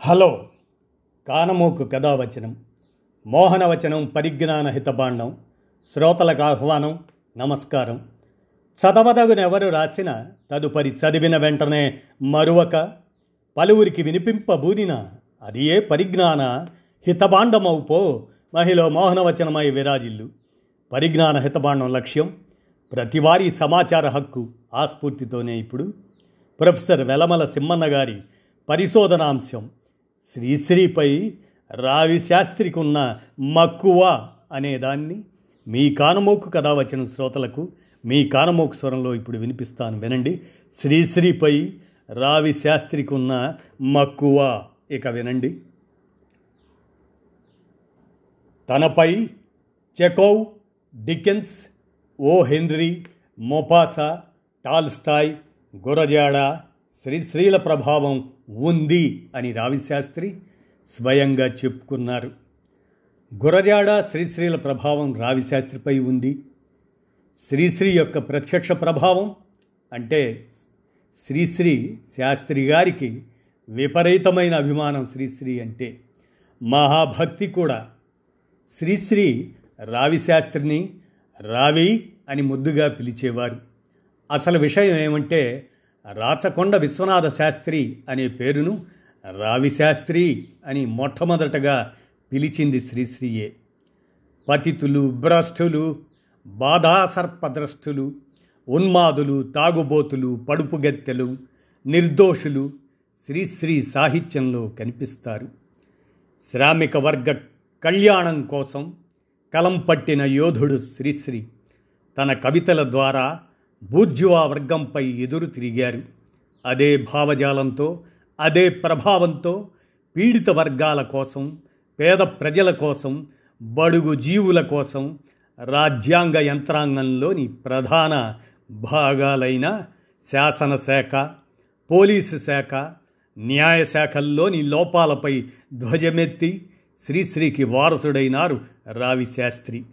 Hello కానమోకు కథావచనం మోహనవచనం పరిజ్ఞాన హితబాండం శ్రోతలకు ఆహ్వానం నమస్కారం. చదవదగునెవరు రాసిన తదుపరి చదివిన వెంటనే మరువక పలువురికి వినిపింపబూనిన అది ఏ పరిజ్ఞాన హితబాండమవుపో మహిళ మోహనవచనమై విరాజిల్లు. పరిజ్ఞాన హితబాండం లక్ష్యం ప్రతివారీ సమాచార హక్కు ఆస్ఫూర్తితోనే ఇప్పుడు. ప్రొఫెసర్ వెలమల సిమ్మన్న గారి పరిశోధనాంశం. శ్రీశ్రీపై రావి శాస్త్రికున్న మక్కువ అనేదాన్ని మీ కానమోకు కథ వచ్చిన శ్రోతలకు మీ కానమోకు స్వరంలో ఇప్పుడు వినిపిస్తాను వినండి. శ్రీశ్రీపై రావి శాస్త్రికున్న మక్కువ ఇక వినండి. తనపై Chekhov Dickens O Henry Maupassant Tolstoy Gurajada శ్రీశ్రీల ప్రభావం ఉంది అని రావిశాస్త్రి స్వయంగా చెప్పుకున్నారు. గురజాడ శ్రీశ్రీల ప్రభావం రావిశాస్త్రిపై ఉంది. శ్రీశ్రీ యొక్క ప్రత్యక్ష ప్రభావం అంటే శ్రీశ్రీ శాస్త్రి గారికి విపరీతమైన అభిమానం శ్రీశ్రీ అంటే మహాభక్తి కూడా. శ్రీశ్రీ రావిశాస్త్రిని రావి అని ముద్దుగా పిలిచేవారు. అసలు విషయం ఏమంటే రాచకొండ విశ్వనాథ శాస్త్రి అనే పేరును రావిశాస్త్రి అని మొట్టమొదటగా పిలిచింది శ్రీశ్రీయే. పతితులు భ్రష్టులు బాధాసర్పద్రష్టులు ఉన్మాదులు తాగుబోతులు పడుపుగత్తెలు నిర్దోషులు శ్రీశ్రీ సాహిత్యంలో కనిపిస్తారు. శ్రామిక వర్గ కళ్యాణం కోసం కలం పట్టిన యోధుడు శ్రీశ్రీ తన కవితల ద్వారా బూర్జువా వర్గంపై ఎదురు తిరిగారు. అదే భావజాలంతో అదే ప్రభావంతో పీడిత వర్గాల కోసం పేద ప్రజల కోసం బడుగు జీవుల కోసం రాజ్యాంగ యంత్రాంగంలోని ప్రధాన భాగాలైన శాసనశాఖ పోలీసు శాఖ న్యాయశాఖల్లోని లోపాలపై ధ్వజమెత్తి శ్రీశ్రీకి వారసుడైనారు రావిశాస్త్రి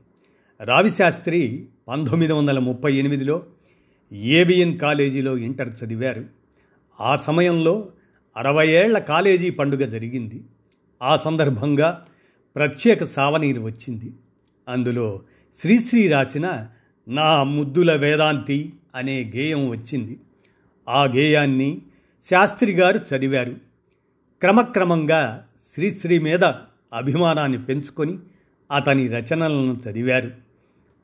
రావిశాస్త్రి పంతొమ్మిది వందల ముప్పై ఎనిమిదిలో ఏవిఎన్ కాలేజీలో ఇంటర్ చదివారు. ఆ సమయంలో అరవై ఏళ్ళ కాలేజీ పండుగ జరిగింది. ఆ సందర్భంగా ప్రత్యేక సావనీరు వచ్చింది. అందులో శ్రీశ్రీ రాసిన నా ముద్దుల వేదాంతి అనే గేయం వచ్చింది. ఆ గేయాన్ని శాస్త్రి గారు చదివారు. క్రమక్రమంగా శ్రీశ్రీ మీద అభిమానాన్ని పెంచుకొని అతని రచనలను చదివారు.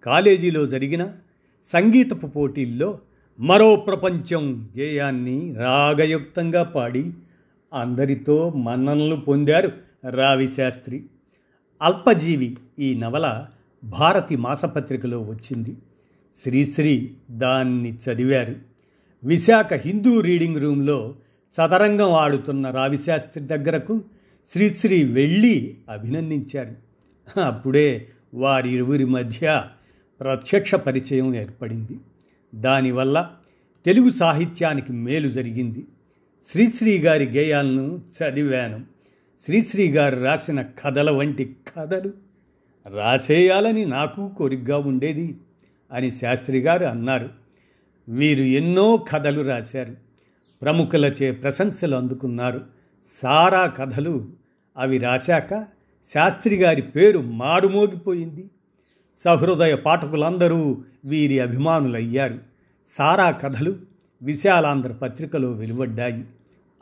కాలేజీలో జరిగిన సంగీతపు పోటీల్లో మరో ప్రపంచం గేయాన్ని రాగయుక్తంగా పాడి అందరితో మన్ననలు పొందారు రావిశాస్త్రి అల్పజీవి ఈ నవల భారతి మాసపత్రికలో వచ్చింది. శ్రీశ్రీ దాన్ని చదివారు. విశాఖ హిందూ రీడింగ్ రూమ్లో చదరంగం ఆడుతున్న రావిశాస్త్రి దగ్గరకు శ్రీశ్రీ వెళ్ళి అభినందించారు. అప్పుడే వారిరువురి మధ్య ప్రత్యక్ష పరిచయం ఏర్పడింది. దానివల్ల తెలుగు సాహిత్యానికి మేలు జరిగింది. శ్రీశ్రీ గారి గేయాలను చదివాను. శ్రీశ్రీ గారు రాసిన కథల వంటి కథలు రాసేయాలని నాకు కోరికగా ఉండేది అని శాస్త్రి గారు అన్నారు. వీరు ఎన్నో కథలు రాశారు. ప్రముఖులచే ప్రశంసలు అందుకున్నారు. సారా కథలు అవి రాశాక శాస్త్రి గారి పేరు మారుమోగిపోయింది. సహృదయ పాఠకులందరూ వీరి అభిమానులయ్యారు. సారా కథలు విశాలాంధ్ర పత్రికలో వెలువడ్డాయి.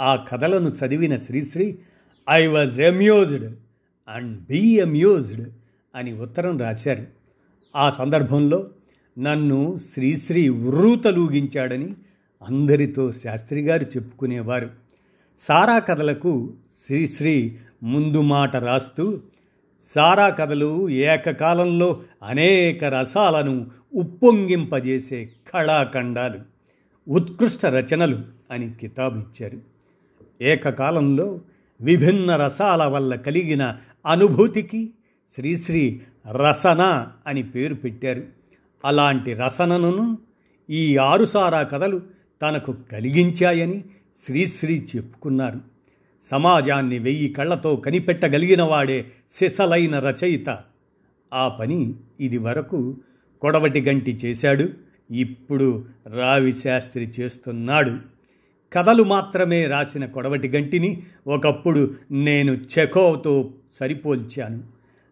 ఆ కథలను చదివిన Sri Sri I was amused and be amused అని ఉత్తరం రాశారు. ఆ సందర్భంలో నన్ను శ్రీశ్రీ ఉర్రూతలూగించాడని అందరితో శాస్త్రి గారు చెప్పుకునేవారు. సారా కథలకు శ్రీశ్రీ ముందు మాట రాస్తూ సారా కథలు ఏకకాలంలో అనేక రసాలను ఉప్పొంగింపజేసే కళాఖండాలు ఉత్కృష్ట రచనలు అని కితాబిచ్చారు. ఏకకాలంలో విభిన్న రసాల వల్ల కలిగిన అనుభూతికి శ్రీశ్రీ రసన అని పేరు పెట్టారు. అలాంటి రసనను ఈ ఆరుసారా కథలు తనకు కలిగించాయని శ్రీశ్రీ చెప్పుకున్నారు. సమాజాన్ని వెయ్యి కళ్ళతో కనిపెట్టగలిగినవాడే సిసలైన రచయిత. ఆ పని ఇది వరకు కొడవటి గంటి చేశాడు ఇప్పుడు రావి శాస్త్రి చేస్తున్నాడు. కథలు మాత్రమే రాసిన కొడవటి గంటిని ఒకప్పుడు నేను చెకోతో సరిపోల్చాను.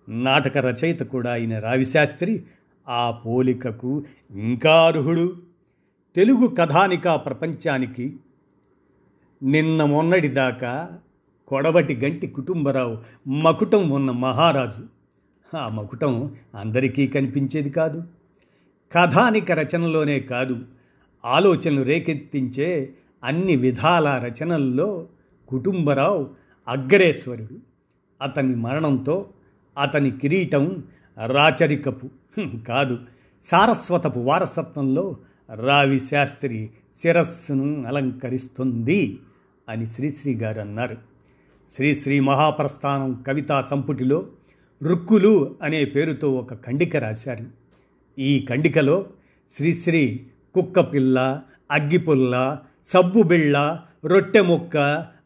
నాటక రచయిత కూడా అయిన రావిశాస్త్రి ఆ పోలికకు ఇంకా అర్హుడు. తెలుగు కథానిక ప్రపంచానికి నిన్న మొన్నటిదాకా కొడవటి గంటి కుటుంబరావు మకుటం ఉన్న మహారాజు. ఆ మకుటం అందరికీ కనిపించేది కాదు. కథానిక రచనలోనే కాదు ఆలోచనలు రేకెత్తించే అన్ని విధాల రచనల్లో కుటుంబరావు అగ్రేశ్వరుడు అతని మరణంతో అతని కిరీటం రాచరికపు. కాదు సారస్వతపు వారసత్వంలో రావి శాస్త్రి శిరస్సును అలంకరిస్తుంది అని శ్రీశ్రీ గారు అన్నారు. శ్రీశ్రీ మహాప్రస్థానం కవితా సంపుటిలో రుక్కులు అనే పేరుతో ఒక ఖండిక రాశారు. ఈ ఖండికలో శ్రీశ్రీ కుక్కపిల్ల అగ్గిపుల్ల సబ్బు బిళ్ళ రొట్టె ముక్క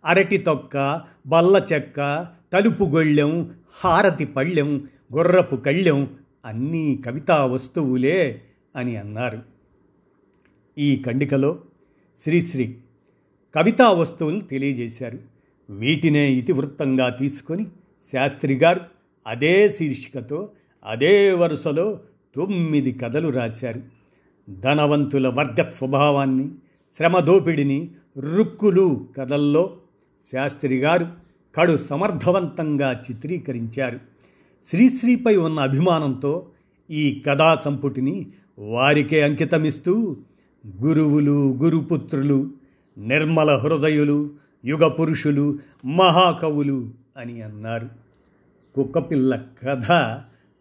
అరటి తొక్క బల్ల చెక్క తలుపు గొళ్ళెం హారతి పళ్ళెం గుర్రపు కళ్ళెం అన్నీ కవితా వస్తువులే అని అన్నారు. ఈ ఖండికలో శ్రీశ్రీ కవితా వస్తువులను తెలియజేశారు. వీటినే ఇతివృత్తంగా తీసుకొని శాస్త్రి గారు అదే శీర్షికతో అదే వరుసలో తొమ్మిది కథలు రాశారు. ధనవంతుల వర్గ స్వభావాన్ని శ్రమదోపిడిని రుక్కులు కథల్లో శాస్త్రి గారు కడు సమర్థవంతంగా చిత్రీకరించారు. శ్రీశ్రీపై ఉన్న అభిమానంతో ఈ కథా సంపుటిని వారికే అంకితమిస్తూ గురువులు గురుపుత్రులు నిర్మల హృదయులు యుగ పురుషులు మహాకవులు అని అన్నారు. కుక్కపిల్ల కథ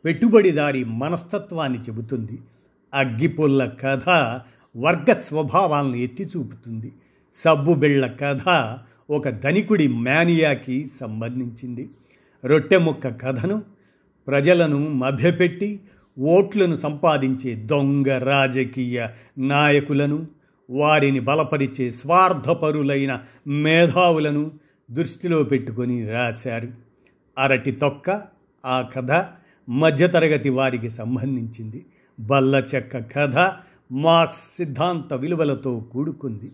పెట్టుబడిదారి మనస్తత్వాన్ని చెబుతుంది. అగ్గిపుల్ల కథ వర్గ స్వభావాలను ఎత్తి చూపుతుంది. సబ్బుబిళ్ళ కథ ఒక ధనికుడి మేనియాకి సంబంధించింది. రొట్టె ముక్క కథను ప్రజలను మభ్యపెట్టి ఓట్లను సంపాదించే దొంగ రాజకీయ నాయకులను వారిని బలపరిచే స్వార్థపరులైన మేధావులను దృష్టిలో పెట్టుకొని రాశారు. అరటి తొక్క ఆ కథ మధ్యతరగతి వారికి సంబంధించింది. బల్ల చెక్క కథ మార్క్స్ సిద్ధాంత విలువలతో కూడుకుంది.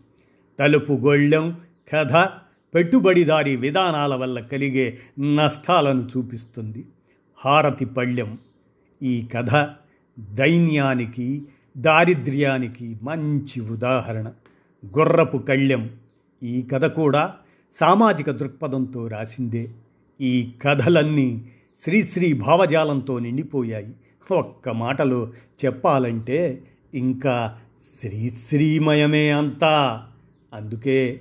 తలుపు గొళ్ళెం కథ పెట్టుబడిదారి విధానాల వల్ల కలిగే నష్టాలను చూపిస్తుంది. హారతి పళ్ళెం ఈ కథ దైన్యానికి దారిద్ర్యానికి మంచి ఉదాహరణ. గుర్రపు కళ్ళెం ఈ కథ కూడా సామాజిక దృక్పథంతో రాసిందే. ఈ కథలన్నీ శ్రీశ్రీ భావజాలంతో నిండిపోయాయి. ఒక్క మాటలో చెప్పాలంటే ఇంకా శ్రీశ్రీమయమే అంతా. అందుకే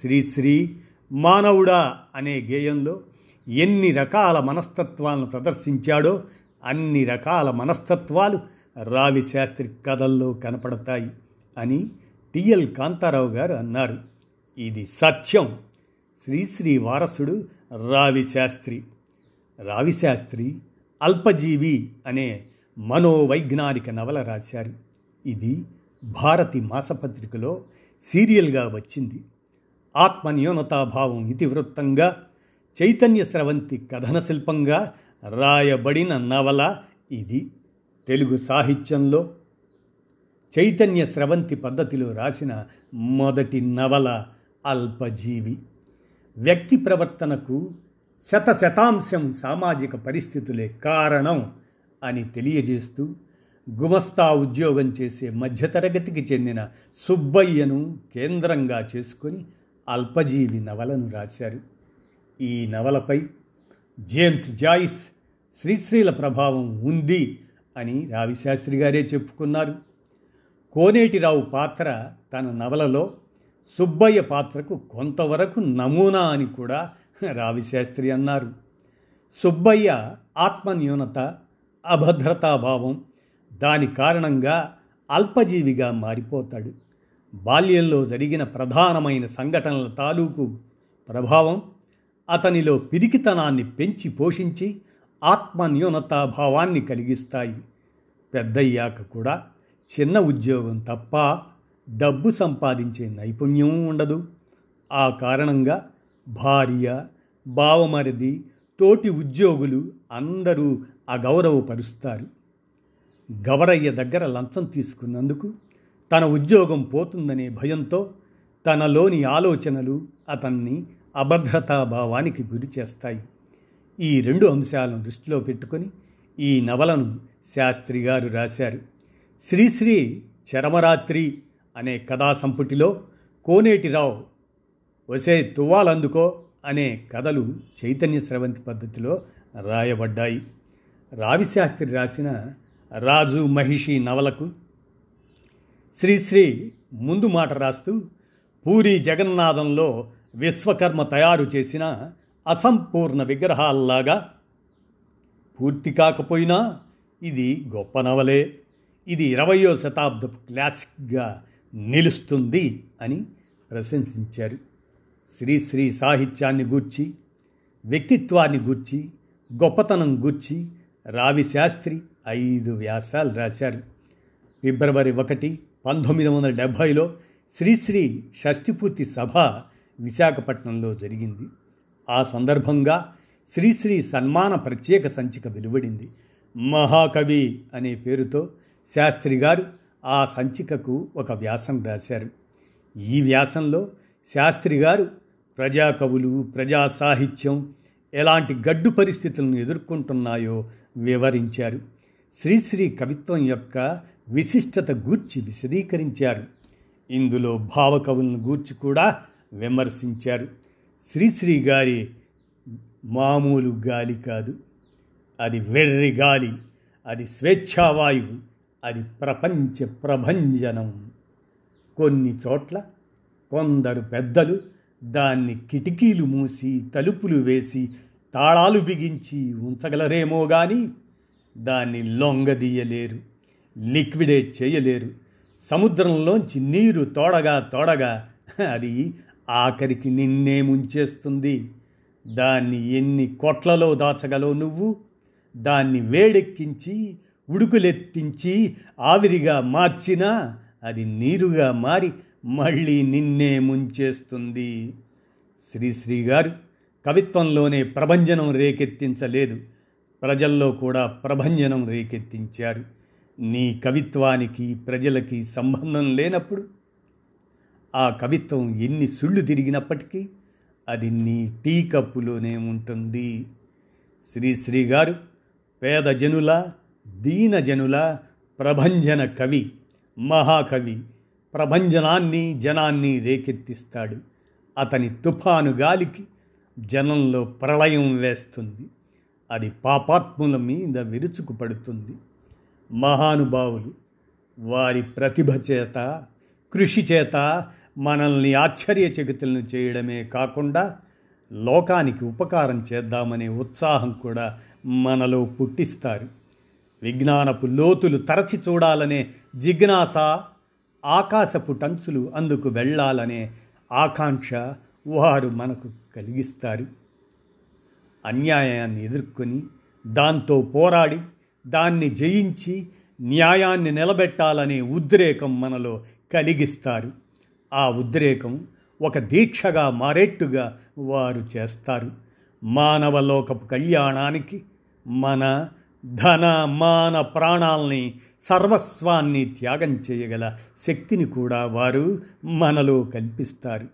శ్రీశ్రీ మానవుడా అనే గేయంలో ఎన్ని రకాల మనస్తత్వాలను ప్రదర్శించాడో అన్ని రకాల మనస్తత్వాలు రావి శాస్త్రి కథల్లో కనపడతాయి అని టిఎల్ కాంతారావు గారు అన్నారు. ఇది సత్యం. శ్రీశ్రీ వారసుడు రావి శాస్త్రి. రావి శాస్త్రి అల్పజీవి అనే మనోవైజ్ఞానిక నవల రాశారు. ఇది భారతి మాసపత్రికలో సీరియల్గా వచ్చింది. ఆత్మన్యూనతాభావం ఇతివృత్తంగా చైతన్య స్రవంతి కథన శిల్పంగా రాయబడిన నవల ఇది. తెలుగు సాహిత్యంలో చైతన్య స్రవంతి పద్ధతిలో రాసిన మొదటి నవల అల్పజీవి. వ్యక్తి ప్రవర్తనకు శత శతాంశం సామాజిక పరిస్థితులే కారణం అని తెలియజేస్తూ గుమస్తా ఉద్యోగం చేసే మధ్యతరగతికి చెందిన సుబ్బయ్యను కేంద్రంగా చేసుకొని అల్పజీవి నవలను రాశారు. ఈ నవలపై జేమ్స్ జాయిస్ శ్రీశ్రీల ప్రభావం ఉంది అని రావిశాస్త్రి గారే చెప్పుకున్నారు. కోనేటిరావు పాత్ర తన నవలలో సుబ్బయ్య పాత్రకు కొంతవరకు నమూనా అని కూడా రావిశాస్త్రి అన్నారు. సుబ్బయ్య ఆత్మన్యూనత అభద్రతాభావం దాని కారణంగా అల్పజీవిగా మారిపోతాడు. బాల్యంలో జరిగిన ప్రధానమైన సంఘటనల తాలూకు ప్రభావం అతనిలో పిరికితనాన్ని పెంచి పోషించి ఆత్మన్యూనతాభావాన్ని కలిగిస్తాయి. పెద్దయ్యాక కూడా చిన్న ఉద్యోగం తప్ప డబ్బు సంపాదించే నైపుణ్యం ఉండదు. ఆ కారణంగా భార్య బావమరిది తోటి ఉద్యోగులు అందరూ అగౌరవపరుస్తారు. గవరయ్య దగ్గర లంచం తీసుకున్నందుకు తన ఉద్యోగం పోతుందనే భయంతో తనలోని ఆలోచనలు అతన్ని అభద్రతాభావానికి గురి చేస్తాయి. ఈ రెండు అంశాలను దృష్టిలో పెట్టుకొని ఈ నవలను శాస్త్రి గారు రాశారు. శ్రీశ్రీ చరమరాత్రి అనే కథా సంపుటిలో కోనేటిరావు వసే తువ్వాలందుకో అనే కథలు చైతన్య స్రవంతి పద్ధతిలో రాయబడ్డాయి. రావిశాస్త్రి రాసిన రాజు మహిషి నవలకు శ్రీశ్రీ ముందు మాట రాస్తూ పూరి జగన్నాథంలో విశ్వకర్మ తయారు చేసిన అసంపూర్ణ విగ్రహాల్లాగా పూర్తి కాకపోయినా ఇది గొప్ప నవలే. ఇది ఇరవయో శతాబ్దపు క్లాసిక్గా నిలుస్తుంది అని ప్రశంసించారు. శ్రీశ్రీ సాహిత్యాన్ని గూర్చి వ్యక్తిత్వాన్ని గూర్చి గొప్పతనం గూర్చి రావి శాస్త్రి ఐదు వ్యాసాలు రాశారు. ఫిబ్రవరి ఒకటి పంతొమ్మిది వందల డెబ్భైలో శ్రీశ్రీ షష్ఠిపూర్తి సభ విశాఖపట్నంలో జరిగింది. ఆ సందర్భంగా శ్రీశ్రీ సన్మాన ప్రత్యేక సంచిక వెలువడింది. మహాకవి అనే పేరుతో శాస్త్రి గారు ఆ సంచికకు ఒక వ్యాసం రాశారు. ఈ వ్యాసంలో శాస్త్రి గారు ప్రజాకవులు ప్రజా సాహిత్యం ఎలాంటి గడ్డు పరిస్థితులను ఎదుర్కొంటున్నాయో వివరించారు. శ్రీశ్రీ కవిత్వం యొక్క విశిష్టత గూర్చి విశదీకరించారు. ఇందులో భావకవులను గూర్చి కూడా విమర్శించారు. శ్రీశ్రీ గారి మామూలు గాలి కాదు. అది వెర్రి గాలి అది స్వేచ్ఛావాయువు అది ప్రపంచ ప్రభంజనం. కొన్ని చోట్ల కొందరు పెద్దలు దాన్ని కిటికీలు మూసి తలుపులు వేసి తాళాలు బిగించి ఉంచగలరేమో కానీ దాన్ని లొంగదీయలేరు లిక్విడేట్ చేయలేరు. సముద్రంలోంచి నీరు తోడగా తోడగా అది ఆఖరికి నిన్నే ముంచేస్తుంది. దాన్ని ఎన్ని కొట్లలో దాచగలవు నువ్వు? దాన్ని వేడెక్కించి ఉడుకులెత్తించి ఆవిరిగా మార్చినా అది నీరుగా మారి మళ్ళీ నిన్నే ముంచేస్తుంది. శ్రీశ్రీ గారు కవిత్వంలోనే ప్రభంజనం రేకెత్తించలేదు. ప్రజల్లో కూడా ప్రభంజనం రేకెత్తించారు. నీ కవిత్వానికి ప్రజలకి సంబంధం లేనప్పుడు ఆ కవిత్వం ఎన్ని సుళ్ళు తిరిగినప్పటికీ అది నీ టీ కప్పులోనే ఉంటుంది. శ్రీశ్రీ గారు పేద జనుల దీన జనుల ప్రభంజన కవి మహాకవి ప్రభంజనాన్ని జనాన్ని రేకెత్తిస్తాడు. అతని తుఫాను గాలికి జనంలో ప్రళయం వేస్తుంది. అది పాపాత్ముల మీద విరుచుకు పడుతుంది మహానుభావులు వారి ప్రతిభ చేత కృషి చేత మనల్ని ఆశ్చర్యచకితులను చేయడమే కాకుండా లోకానికి ఉపకారం చేద్దామనే ఉత్సాహం కూడా మనలో పుట్టిస్తారు. విజ్ఞానపు లోతులు తరచి చూడాలనే జిజ్ఞాస ఆకాశపు టంచులు అందుకు వెళ్ళాలనే ఆకాంక్ష వారు మనకు కలిగిస్తారు. అన్యాయాన్ని ఎదుర్కొని దాంతో పోరాడి దాన్ని జయించి న్యాయాన్ని నిలబెట్టాలనే ఉద్రేకం మనలో కలిగిస్తారు. ఆ ఉద్రేకం ఒక దీక్షగా మారేట్టుగా వారు చేస్తారు. మానవలోకపు కళ్యాణానికి మన ధన మాన ప్రాణాల్ని సర్వస్వాన్ని త్యాగం చేయగల శక్తిని కూడా వారు మనలో కల్పిస్తారు.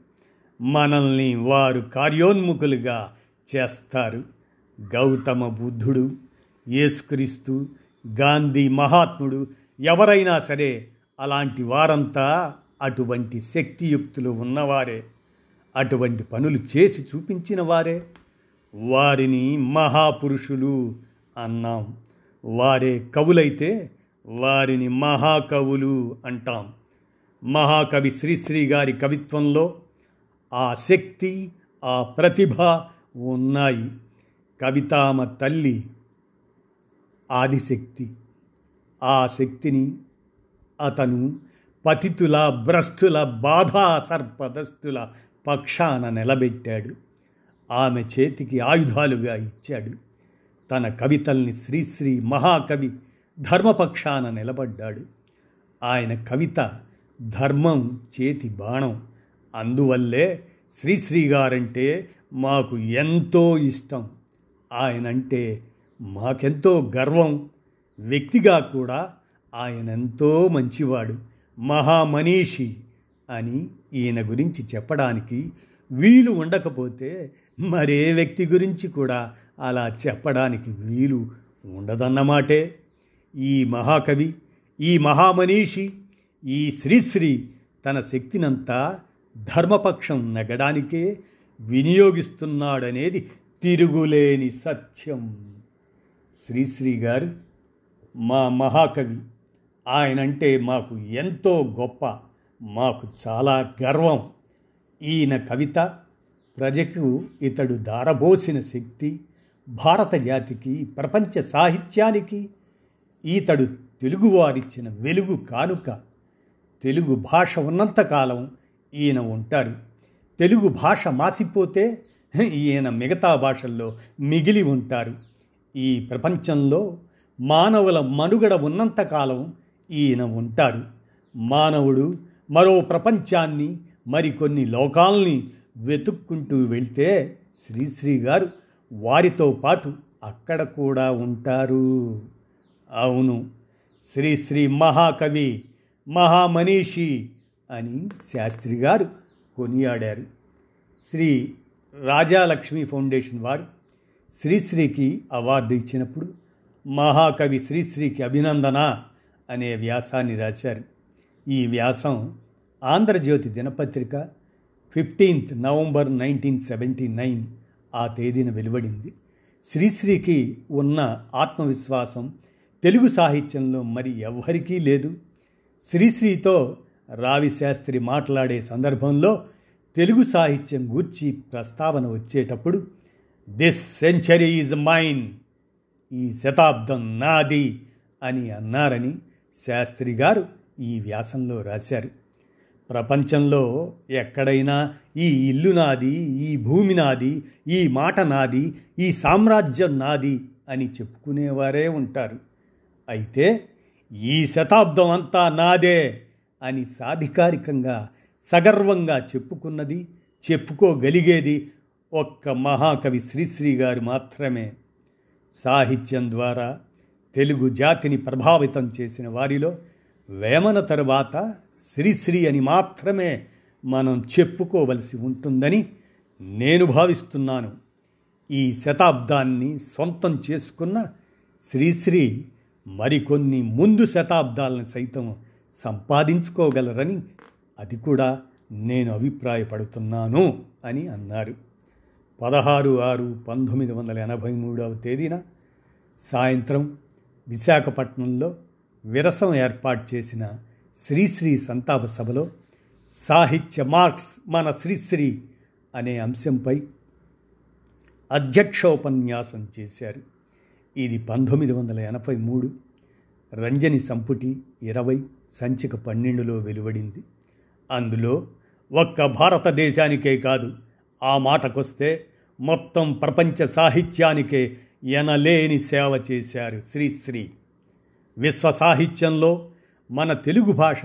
మనల్ని వారు కార్యోన్ముఖులుగా చేస్తారు. గౌతమ బుద్ధుడు యేసుక్రీస్తు గాంధీ మహాత్ముడు ఎవరైనా సరే అలాంటి వారంతా అటువంటి శక్తియుక్తులు ఉన్నవారే. అటువంటి పనులు చేసి చూపించిన వారే. వారిని మహాపురుషులు అన్నాం. వారే కవులైతే వారిని మహాకవులు అంటాం. మహాకవి శ్రీశ్రీ గారి కవిత్వంలో ఆ శక్తి ఆ ప్రతిభ ఉన్నాయి. కవితామ తల్లి ఆదిశక్తి. ఆ శక్తిని అతను పతితుల భ్రష్టుల బాధా సర్పదస్తుల పక్షాన నిలబెట్టాడు. ఆమె చేతికి ఆయుధాలుగా ఇచ్చాడు. తన కవితల్ని శ్రీశ్రీ మహాకవి ధర్మపక్షాన నిలబడ్డాడు. ఆయన కవిత ధర్మం చేతి బాణం. అందువల్లే శ్రీశ్రీ గారంటే మాకు ఎంతో ఇష్టం. ఆయనంటే మాకెంతో గర్వం. వ్యక్తిగా కూడా ఆయనెంతో మంచివాడు మహామనీషి అని ఈయన గురించి చెప్పడానికి వీలు ఉండకపోతే మరే వ్యక్తి గురించి కూడా అలా చెప్పడానికి వీలు ఉండదన్నమాటే. ఈ మహాకవి ఈ మహామనీషి ఈ శ్రీశ్రీ తన శక్తినంతా ధర్మపక్షం నెగడానికే వినియోగిస్తున్నాడనేది తిరుగులేని సత్యం. శ్రీశ్రీ గారు మా మహాకవి. ఆయనంటే మాకు ఎంతో గొప్ప మాకు చాలా గర్వం. ఈయన కవిత ప్రజకు ఇతడు దారబోసిన శక్తి భారత జాతికి ప్రపంచ సాహిత్యానికి ఈతడు తెలుగువారిచ్చిన వెలుగు కానుక. తెలుగు భాష ఉన్నంతకాలం ఈయన ఉంటారు. తెలుగు భాష మాసిపోతే ఈయన మిగతా భాషల్లో మిగిలి ఉంటారు. ఈ ప్రపంచంలో మానవుల మనుగడ ఉన్నంతకాలం ఈయన ఉంటారు మానవుడు మరో ప్రపంచాన్ని మరికొన్ని లోకాల్ని వెతుక్కుంటూ వెళ్తే శ్రీశ్రీ గారు వారితో పాటు అక్కడ కూడా ఉంటారు. అవును శ్రీశ్రీ మహాకవి మహామనీషి అని శాస్త్రి గారు కొనియాడారు. శ్రీ రాజాలక్ష్మి ఫౌండేషన్ వారు శ్రీశ్రీకి అవార్డు ఇచ్చినప్పుడు మహాకవి శ్రీశ్రీకి అభినందన. అనే వ్యాసాన్ని రాశారు. ఈ వ్యాసం ఆంధ్రజ్యోతి దినపత్రిక fifteenth November nineteen seventy nine ఆ తేదీన వెలువడింది. శ్రీశ్రీకి ఉన్న ఆత్మవిశ్వాసం తెలుగు సాహిత్యంలో మరి ఎవ్వరికీ లేదు. శ్రీశ్రీతో రావిశాస్త్రి మాట్లాడే సందర్భంలో తెలుగు సాహిత్యం గూర్చి ప్రస్తావన వచ్చేటప్పుడు దిస్ సెంచరీ ఈజ్ మైన్ ఈ శతాబ్దం నాది అని అన్నారని శాస్త్రి గారు ఈ వ్యాసంలో రాశారు. ప్రపంచంలో ఎక్కడైనా ఈ ఇల్లు నాది ఈ భూమి నాది ఈ మాట నాది ఈ సామ్రాజ్యం నాది అని చెప్పుకునేవారే ఉంటారు. అయితే ఈ శతాబ్దం అంతా నాదే అని సాధికారికంగా సగర్వంగా చెప్పుకున్నది చెప్పుకోగలిగేది ఒక్క మహాకవి శ్రీశ్రీ గారు మాత్రమే. సాహిత్యం ద్వారా తెలుగు జాతిని ప్రభావితం చేసిన వారిలో వేమన తరువాత శ్రీశ్రీ అని మాత్రమే మనం చెప్పుకోవలసి ఉంటుందని నేను భావిస్తున్నాను. ఈ శతాబ్దాన్ని సొంతం చేసుకున్న శ్రీశ్రీ మరికొన్ని ముందు శతాబ్దాలను సైతం సంపాదించుకోగలరని అది కూడా నేను అభిప్రాయపడుతున్నాను అని అన్నారు. పదహారు ఆరు పంతొమ్మిది వందల ఎనభై మూడవ తేదీన సాయంత్రం విశాఖపట్నంలో విరసం ఏర్పాటు చేసిన శ్రీశ్రీ సంతాప సభలో సాహిత్య మార్క్స్ మన శ్రీశ్రీ అనే అంశంపై అధ్యక్షోపన్యాసం చేశారు. ఇది పంతొమ్మిది వందల ఎనభై మూడు రంజని సంపుటి ఇరవై సంచిక పన్నెండులో వెలువడింది. అందులో ఒక్క భారతదేశానికే కాదు ఆ మాటకొస్తే మొత్తం ప్రపంచ సాహిత్యానికే ఎనలేని సేవ చేశారు శ్రీశ్రీ విశ్వ సాహిత్యంలో మన తెలుగు భాష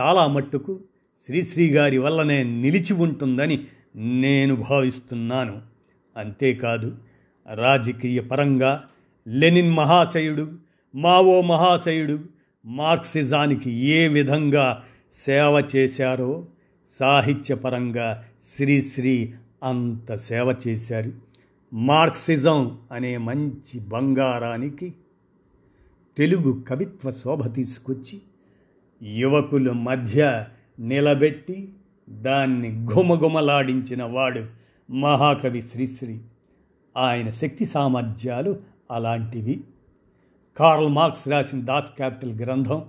చాలా మట్టుకు శ్రీశ్రీ గారి వల్లనే నిలిచి ఉంటుందని నేను భావిస్తున్నాను. అంతేకాదు రాజకీయ పరంగా లెనిన్ మహాశయుడు మావో మహాశయుడు మార్క్సిజానికి ఏ విధంగా సేవ చేశారో సాహిత్యపరంగా శ్రీశ్రీ అంత సేవ చేశారు. మార్క్సిజం అనే మంచి బంగారానికి తెలుగు కవిత్వ శోభ తీసుకొచ్చి యువకుల మధ్య నిలబెట్టి దాన్ని ఘుమఘుమలాడించిన వాడు మహాకవి శ్రీశ్రీ. ఆయన శక్తి సామర్థ్యాలు అలాంటివి. కార్ల్ మార్క్స్ రాసిన దాస్ క్యాపిటల్ గ్రంథం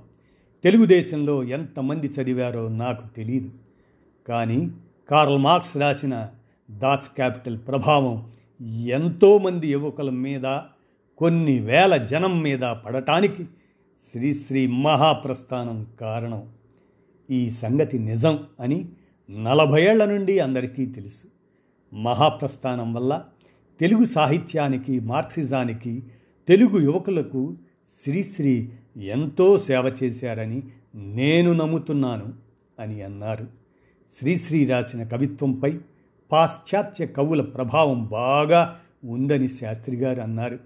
తెలుగుదేశంలో ఎంతమంది చదివారో నాకు తెలియదు కానీ కార్ల్ మార్క్స్ రాసిన దాస్ క్యాపిటల్ ప్రభావం ఎంతోమంది యువకుల మీద కొన్ని వేల జనం మీద పడటానికి శ్రీశ్రీ మహాప్రస్థానం కారణం. ఈ సంగతి నిజం అని నలభై ఏళ్ళ నుండి అందరికీ తెలుసు. మహాప్రస్థానం వల్ల తెలుగు సాహిత్యానికి మార్క్సిజానికి తెలుగు యువకులకు శ్రీశ్రీ ఎంతో సేవ చేశారని నేను నమ్ముతున్నాను అని అన్నారు. శ్రీశ్రీ రాసిన కవిత్వంపై పాశ్చాత్య కవుల ప్రభావం బాగా ఉందని శాస్త్రి గారు అన్నారు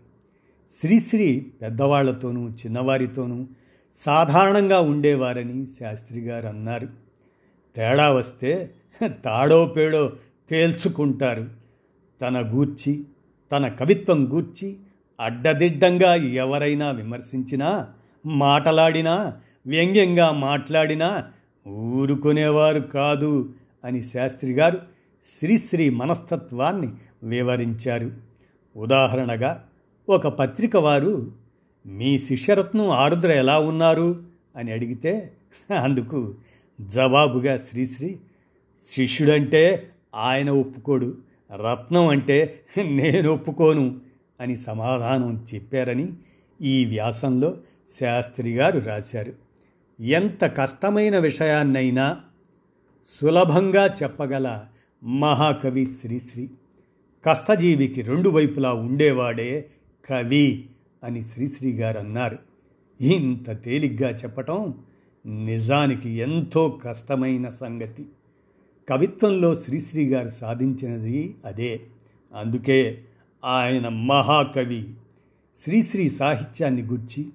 శ్రీశ్రీ పెద్దవాళ్ళతోనూ చిన్నవారితోనూ సాధారణంగా ఉండేవారని శాస్త్రి గారు అన్నారు తేడా వస్తే తాడో పేడో తేల్చుకుంటారు. తన గూర్చి తన కవిత్వం గూర్చి అడ్డదిడ్డంగా ఎవరైనా విమర్శించినా మాటలాడినా వ్యంగ్యంగా మాట్లాడినా ఊరుకునేవారు కాదు అని శాస్త్రి గారు శ్రీశ్రీ మనస్తత్వాన్ని వివరించారు. ఉదాహరణగా ఒక పత్రిక వారు మీ శిష్యరత్నం ఆరుద్ర ఎలా ఉన్నారు? అని అడిగితే అందుకు జవాబుగా శ్రీశ్రీ శిష్యుడంటే ఆయన ఒప్పుకోడు రత్నం అంటే నేను ఒప్పుకోను అని సమాధానం చెప్పారని ఈ వ్యాసంలో శాస్త్రి గారు రాశారు. ఎంత కష్టమైన విషయాన్నైనా సులభంగా చెప్పగల మహాకవి శ్రీశ్రీ కష్టజీవికి రెండు వైపులా ఉండేవాడే కవి అని శ్రీశ్రీ గారు అన్నారు ఇంత తేలిగ్గా చెప్పటం నిజానికి ఎంతో కష్టమైన సంగతి. కవిత్వంలో శ్రీశ్రీ గారు సాధించినది అదే. అందుకే ఆయన మహాకవి. శ్రీశ్రీ సాహిత్యాన్ని గుర్చి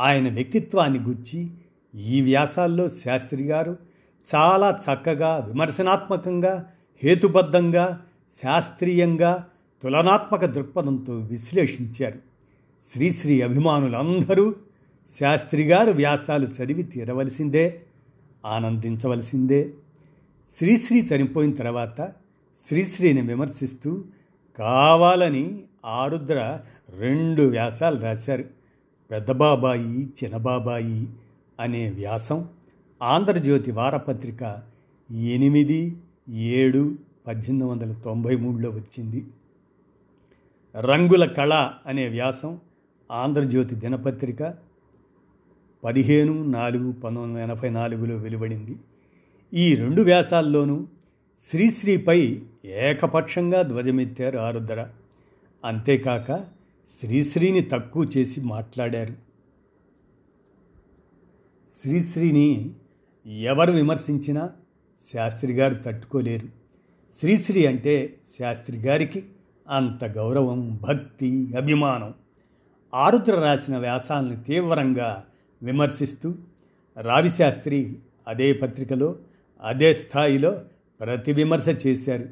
ఆయన వ్యక్తిత్వాన్ని గుర్చి ఈ వ్యాసాల్లో శాస్త్రి గారు చాలా చక్కగా విమర్శనాత్మకంగా హేతుబద్ధంగా శాస్త్రీయంగా తులనాత్మక దృక్పథంతో విశ్లేషించారు. శ్రీశ్రీ అభిమానులందరూ శాస్త్రి గారు వ్యాసాలు చదివి తీరవలసిందే ఆనందించవలసిందే. శ్రీశ్రీ చనిపోయిన తర్వాత శ్రీశ్రీని విమర్శిస్తూ కావాలని ఆరుద్ర రెండు వ్యాసాలు రాశారు. పెద్దబాబాయి చిన్నబాబాయి అనే వ్యాసం ఆంధ్రజ్యోతి వారపత్రిక ఎనిమిది ఏడు పద్దెనిమిది వందల తొంభై మూడులో వచ్చింది. రంగుల కళ అనే వ్యాసం ఆంధ్రజ్యోతి దినపత్రిక పదిహేను నాలుగు పంతొమ్మిది వందల ఎనభై నాలుగులో వెలువడింది. ఈ రెండు వ్యాసాల్లోనూ శ్రీశ్రీపై ఏకపక్షంగా ధ్వజమెత్తారు ఆరుద్ర. అంతేకాక శ్రీశ్రీని తక్కువ చేసి మాట్లాడారు. శ్రీశ్రీని ఎవరు విమర్శించినా శాస్త్రి గారు తట్టుకోలేరు. శ్రీశ్రీ అంటే శాస్త్రి గారికి అంత గౌరవం భక్తి అభిమానం. ఆరుద్ర రాసిన వ్యాసాలను తీవ్రంగా విమర్శిస్తూ రావిశాస్త్రి అదే పత్రికలో అదే స్థాయిలో ప్రతి విమర్శ చేశారు.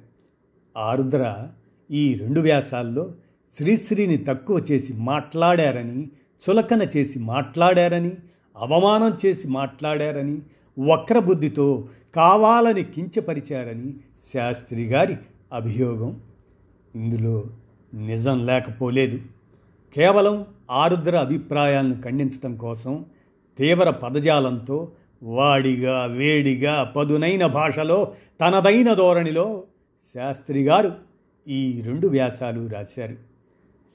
ఆరుద్ర ఈ రెండు వ్యాసాల్లో శ్రీశ్రీని తక్కువ చేసి మాట్లాడారని చులకన చేసి మాట్లాడారని అవమానం చేసి మాట్లాడారని వక్రబుద్ధితో కావాలని కించపరిచారని శాస్త్రి గారి అభియోగం. ఇందులో నిజం లేకపోలేదు. కేవలం ఆరుద్ర అభిప్రాయాలను ఖండించటం కోసం తీవ్ర పదజాలంతో వాడిగా వేడిగా పదునైన భాషలో తనదైన ధోరణిలో శాస్త్రి గారు ఈ రెండు వ్యాసాలు రాశారు.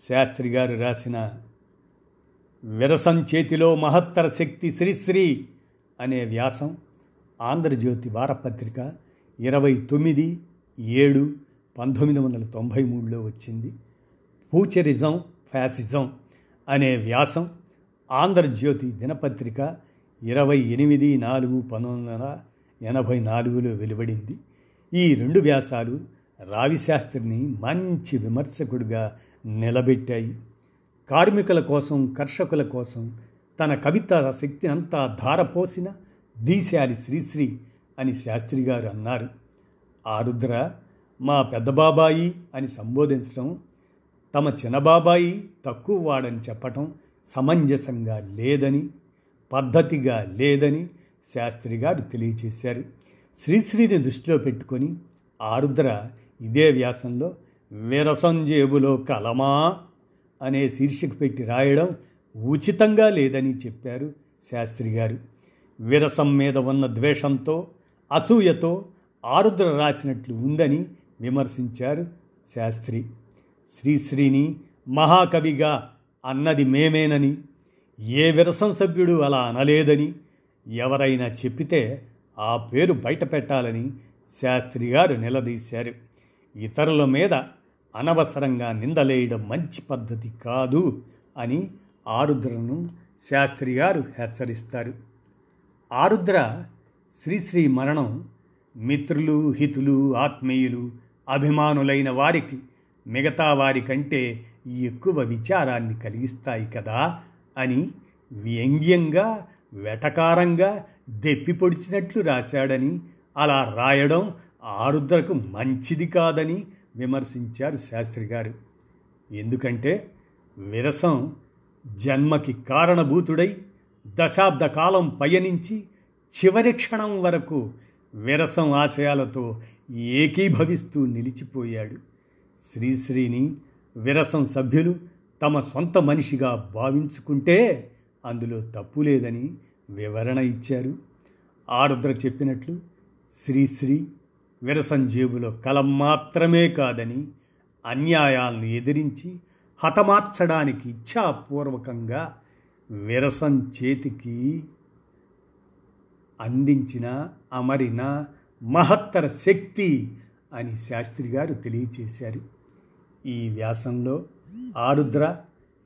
శాస్త్రి గారు రాసిన విరసం చేతిలో మహత్తర శక్తి శ్రీశ్రీ అనే వ్యాసం ఆంధ్రజ్యోతి వారపత్రిక ఇరవై తొమ్మిది ఏడు పంతొమ్మిది వందల తొంభై మూడులో వచ్చింది. పూచరిజం ఫ్యాసిజం అనే వ్యాసం ఆంధ్రజ్యోతి దినపత్రిక ఇరవై ఎనిమిది నాలుగు పంతొమ్మిది వందల ఎనభై నాలుగులో వెలువడింది. ఈ రెండు వ్యాసాలు రావిశాస్త్రిని మంచి విమర్శకుడిగా నిలబెట్టాయి. కార్మికుల కోసం కర్షకుల కోసం తన కవిత శక్తిని అంతా ధారపోసిన దీశాలి శ్రీశ్రీ అని శాస్త్రి గారు అన్నారు. ఆరుద్ర మా పెద్దబాబాయి అని సంబోధించడం తమ చిన్నబాబాయి తక్కువ వాడని చెప్పటం సమంజసంగా లేదని పద్ధతిగా లేదని శాస్త్రి గారు తెలియచేశారు. శ్రీశ్రీని దృష్టిలో పెట్టుకొని ఆరుద్ర ఇదే వ్యాసంలో విరసం జేబులో కలమా అనే శీర్షిక పెట్టి రాయడం ఉచితంగా లేదని చెప్పారు శాస్త్రి గారు విరసం మీద ఉన్న ద్వేషంతో అసూయతో ఆరుద్ర రాసినట్లు ఉందని విమర్శించారు శాస్త్రి. శ్రీశ్రీని మహాకవిగా అన్నది మేమేనని ఏ విరసం సభ్యుడు అలా అనలేదని ఎవరైనా చెప్పితే ఆ పేరు బయట పెట్టాలని శాస్త్రి గారు నిలదీశారు. ఇతరుల మీద అనవసరంగా నిందలేయడం మంచి పద్ధతి కాదు అని ఆరుద్రను శాస్త్రి గారు హెచ్చరిస్తారు. ఆరుద్ర శ్రీశ్రీ మరణం మిత్రులు హితులు ఆత్మీయులు అభిమానులైన వారికి మిగతా వారికంటే ఎక్కువ విచారాన్ని కలిగిస్తాయి కదా అని వ్యంగ్యంగా వెటకారంగా దెప్పి పొడిచినట్లు రాశాడని అలా రాయడం ఆరుద్రకు మంచిది కాదని విమర్శించారు శాస్త్రి గారు. ఎందుకంటే విరసం జన్మకి కారణభూతుడై దశాబ్ద కాలం పయనించి చివరి క్షణం వరకు విరసం ఆశయాలతో ఏకీభవిస్తూ నిలిచిపోయాడు. శ్రీశ్రీని విరసం సభ్యులు తమ సొంత మనిషిగా భావించుకుంటే అందులో తప్పు లేదని వివరణ ఇచ్చారు. ఆరుద్ర చెప్పినట్లు శ్రీశ్రీ విరసం జేబులో కలం మాత్రమే కాదని అన్యాయాలను ఎదిరించి హతమార్చడానికి ఇచ్ఛాపూర్వకంగా విరసం చేతికి అందించిన అమరిన మహత్తర శక్తి అని శాస్త్రి గారు తెలియచేశారు. ఈ వ్యాసంలో ఆరుద్ర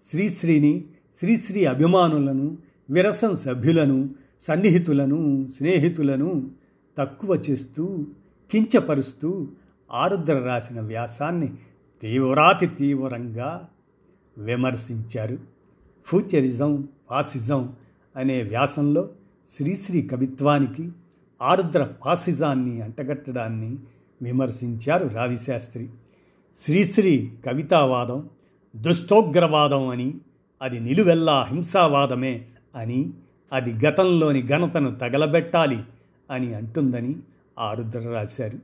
శ్రీశ్రీని శ్రీశ్రీ అభిమానులను విరసం సభ్యులను సన్నిహితులను స్నేహితులను తక్కువ చేస్తూ కించపరుస్తూ ఆరుద్ర రాసిన వ్యాసాన్ని తీవ్రాతి తీవ్రంగా విమర్శించారు. ఫ్యూచరిజం ఫాసిజం అనే వ్యాసంలో శ్రీశ్రీ కవిత్వానికి ఆరుద్ర ఫాసిజాన్ని అంటగట్టడాన్ని విమర్శించారు రావిశాస్త్రి. శ్రీశ్రీ కవితావాదం దుష్టోగ్రవాదం అని అది నిలువెల్లా హింసావాదమే అని అది గతంలోని ఘనతను తగలబెట్టాలి అని అంటుందని ఆరుద్ర రాశారు.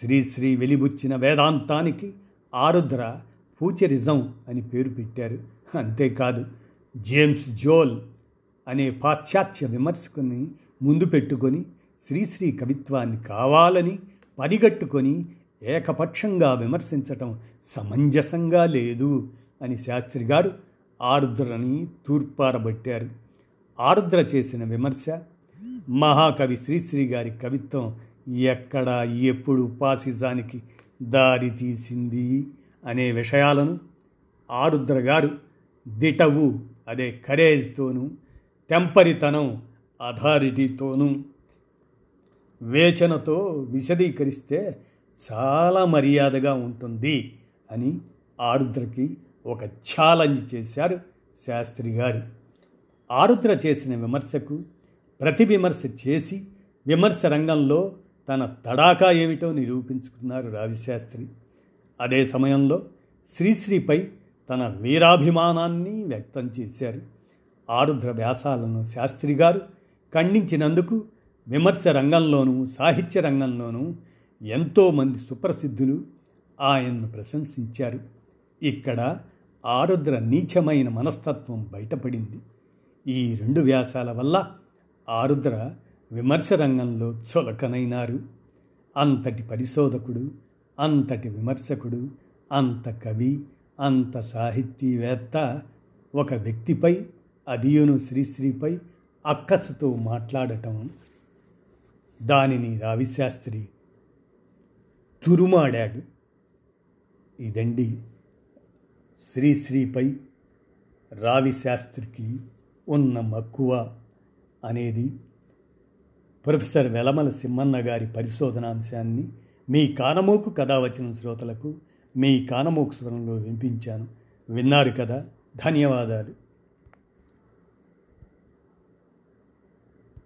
శ్రీశ్రీ వెలిబుచ్చిన వేదాంతానికి ఆరుద్ర ఫ్యూచరిజం అని పేరు పెట్టారు. అంతేకాదు జేమ్స్ జోల్ అనే పాశ్చాత్య విమర్శకుని ముందు పెట్టుకొని శ్రీశ్రీ కవిత్వాన్ని కావాలని పనిగట్టుకొని ఏకపక్షంగా విమర్శించటం సమంజసంగా లేదు అని శాస్త్రి గారు ఆరుద్రని తూర్పారబట్టారు. ఆరుద్ర చేసిన విమర్శ మహాకవి శ్రీశ్రీ గారి కవిత్వం ఎక్కడ ఎప్పుడు పాశిజానికి దారి తీసింది అనే విషయాలను ఆరుద్ర గారు దిటవు అదే కరేజ్తోనూ టెంపరితనం అథారిటీతోనూ వేచనతో విశదీకరిస్తే చాలా మర్యాదగా ఉంటుంది అని ఆరుద్రకి ఒక ఛాలెంజ్ చేశారు శాస్త్రి గారు. ఆరుద్ర చేసిన విమర్శకు ప్రతి విమర్శ చేసి విమర్శ రంగంలో తన తడాకా ఏమిటో నిరూపించుకున్నారు రావిశాస్త్రి అదే సమయంలో శ్రీశ్రీపై తన వీరాభిమానాన్ని వ్యక్తం చేశారు. ఆరుద్ర వ్యాసాలను శాస్త్రి గారు ఖండించినందుకు విమర్శ రంగంలోనూ సాహిత్య రంగంలోనూ ఎంతోమంది సుప్రసిద్ధులు ఆయన్ను ప్రశంసించారు. ఇక్కడ ఆరుద్ర నీచమైన మనస్తత్వం బయటపడింది. ఈ రెండు వ్యాసాల వల్ల ఆరుద్ర విమర్శ రంగంలో చులకనైనారు. అంతటి పరిశోధకుడు అంతటి విమర్శకుడు అంత కవి అంత సాహితీవేత్త ఒక వ్యక్తిపై అదియును శ్రీశ్రీపై అక్కసుతో మాట్లాడటం దానిని రావిశాస్త్రి తురుమాడాడు. ఇదండి శ్రీశ్రీపై రావిశాస్త్రికి ఉన్న మక్కువ అనేది ప్రొఫెసర్ వెలమల సింహన్న గారి పరిశోధనాంశాన్ని మీ కానమోకు కథ వచ్చిన శ్రోతలకు మీ కానమోకు స్వరంలో వినిపించాను. విన్నారు కదా? ధన్యవాదాలు.